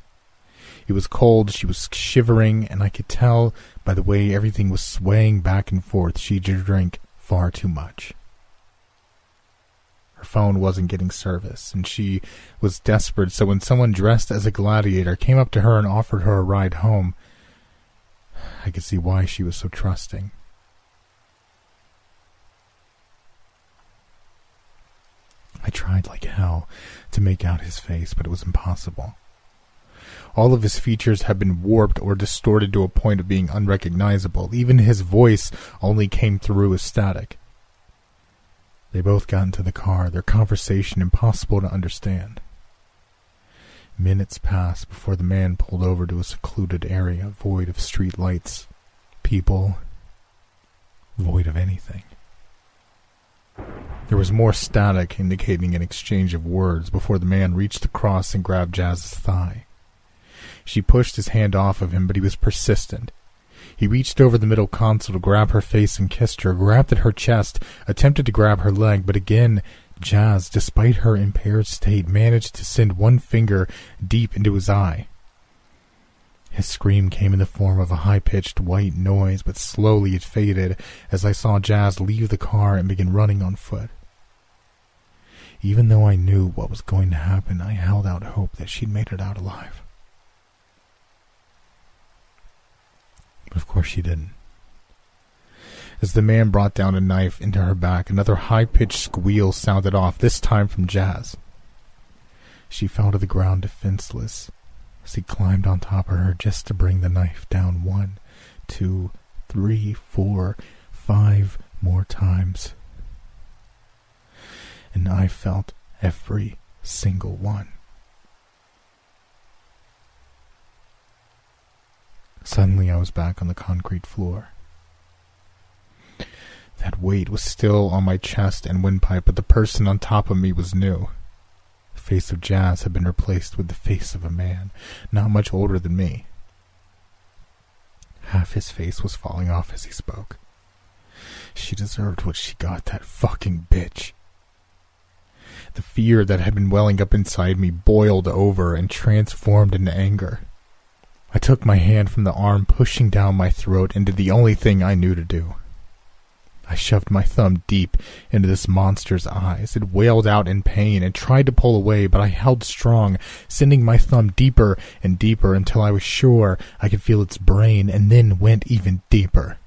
It was cold, she was shivering, and I could tell by the way everything was swaying back and forth she drank far too much. Her phone wasn't getting service, and she was desperate, so when someone dressed as a gladiator came up to her and offered her a ride home, I could see why she was so trusting. Tried like hell to make out his face, but it was impossible. All of his features had been warped or distorted to a point of being unrecognizable. Even his voice only came through as static. They both got into the car, their conversation impossible to understand. Minutes passed before the man pulled over to a secluded area void of street lights, people, void of anything. There was more static indicating an exchange of words before the man reached across and grabbed Jazz's thigh. She pushed his hand off of him, but he was persistent. He reached over the middle console to grab her face and kissed her, grabbed at her chest, attempted to grab her leg, but again, Jazz, despite her impaired state, managed to send one finger deep into his eye. His scream came in the form of a high pitched white noise, but slowly it faded as I saw Jazz leave the car and begin running on foot. Even though I knew what was going to happen, I held out hope that she'd made it out alive. But of course she didn't. As the man brought down a knife into her back, another high pitched squeal sounded off, this time from Jazz. She fell to the ground defenseless as he climbed on top of her just to bring the knife down one, two, three, four, five more times. And I felt every single one. Suddenly I was back on the concrete floor. That weight was still on my chest and windpipe, but the person on top of me was new. Face of Jazz had been replaced with the face of a man, not much older than me. Half his face was falling off as he spoke. She deserved what she got, that fucking bitch. The fear that had been welling up inside me boiled over and transformed into anger. I took my hand from the arm pushing down my throat and did the only thing I knew to do. I shoved my thumb deep into this monster's eyes. It wailed out in pain and tried to pull away, but I held strong, sending my thumb deeper and deeper until I was sure I could feel its brain, and then went even deeper.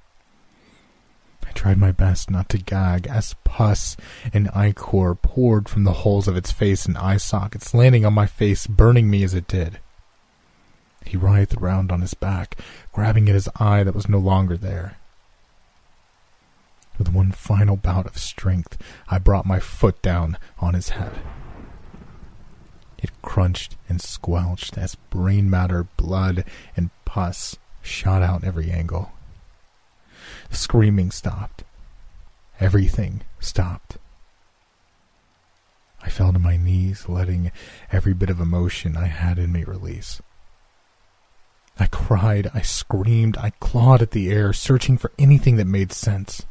I tried my best not to gag as pus and ichor poured from the holes of its face and eye sockets, landing on my face, burning me as it did. He writhed around on his back, grabbing at his eye that was no longer there. With one final bout of strength, I brought my foot down on his head. It crunched and squelched as brain matter, blood, and pus shot out every angle. The screaming stopped. Everything stopped. I fell to my knees, letting every bit of emotion I had in me release. I cried, I screamed, I clawed at the air, searching for anything that made sense.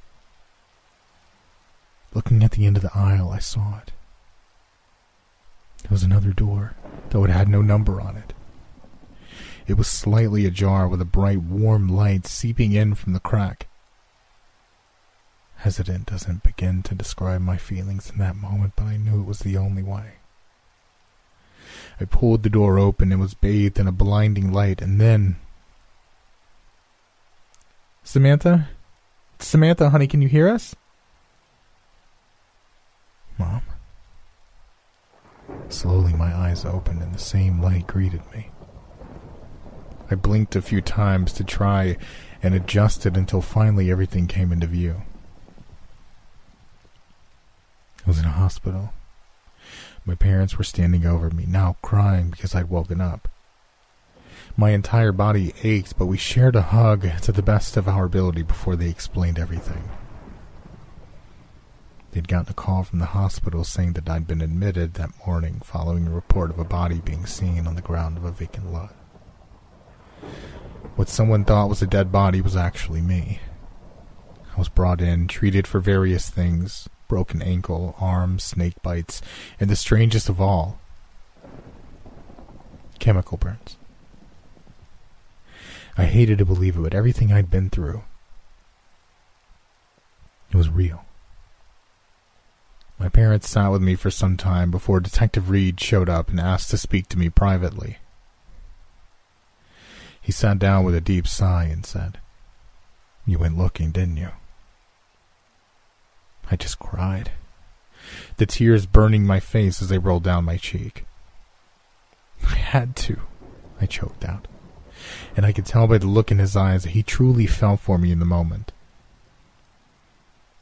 Looking at the end of the aisle, I saw it. There was another door, though it had no number on it. It was slightly ajar with a bright, warm light seeping in from the crack. Hesitant doesn't begin to describe my feelings in that moment, but I knew it was the only way. I pulled the door open and was bathed in a blinding light, and then. Samantha? Samantha, honey, can you hear us? Mom. Slowly, my eyes opened and the same light greeted me. I blinked a few times to try and adjust it until finally everything came into view. I was in a hospital. My parents were standing over me, now crying because I'd woken up. My entire body ached, but we shared a hug to the best of our ability before they explained everything. They'd gotten a call from the hospital saying that I'd been admitted that morning following a report of a body being seen on the ground of a vacant lot. What someone thought was a dead body was actually me. I was brought in, treated for various things broken ankle, arm, snake bites, and the strangest of all chemical burns. I hated to believe it, but everything I'd been through it was real. My parents sat with me for some time before Detective Reed showed up and asked to speak to me privately. He sat down with a deep sigh and said, You went looking, didn't you? I just cried, the tears burning my face as they rolled down my cheek. I had to. I choked out. And I could tell by the look in his eyes that he truly felt for me in the moment.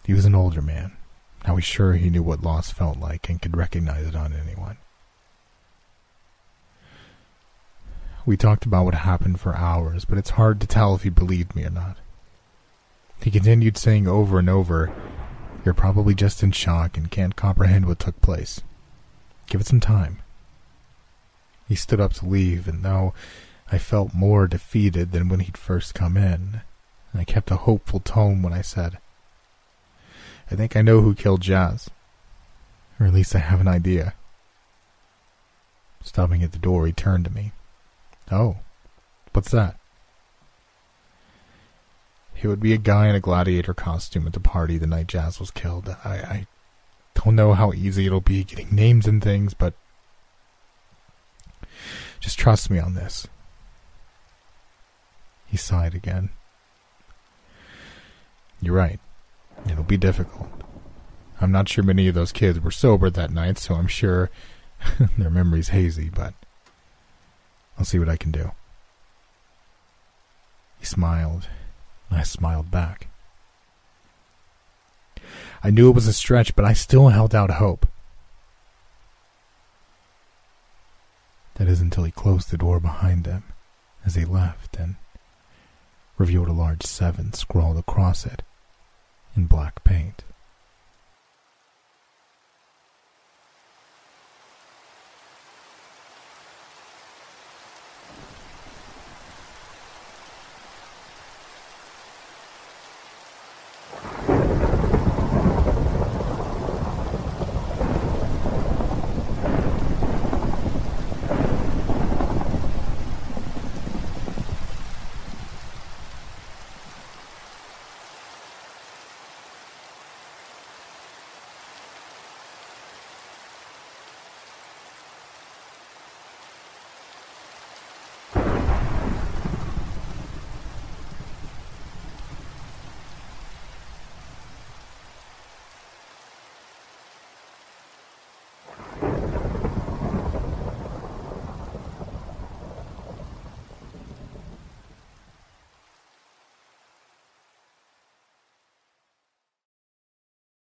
He was an older man. I was sure he knew what loss felt like and could recognize it on anyone. We talked about what happened for hours, but it's hard to tell if he believed me or not. He continued saying over and over, You're probably just in shock and can't comprehend what took place. Give it some time. He stood up to leave, and though I felt more defeated than when he'd first come in, I kept a hopeful tone when I said, I think I know who killed Jazz. Or at least I have an idea. Stopping at the door, he turned to me. Oh, what's that? It would be a guy in a gladiator costume at the party the night Jazz was killed. I, I don't know how easy it'll be getting names and things, but just trust me on this. He sighed again. You're right. It'll be difficult. I'm not sure many of those kids were sober that night, so I'm sure their memory's hazy, but I'll see what I can do. He smiled. I smiled back. I knew it was a stretch, but I still held out hope. That is until he closed the door behind them as he left and revealed a large seven scrawled across it in black paint.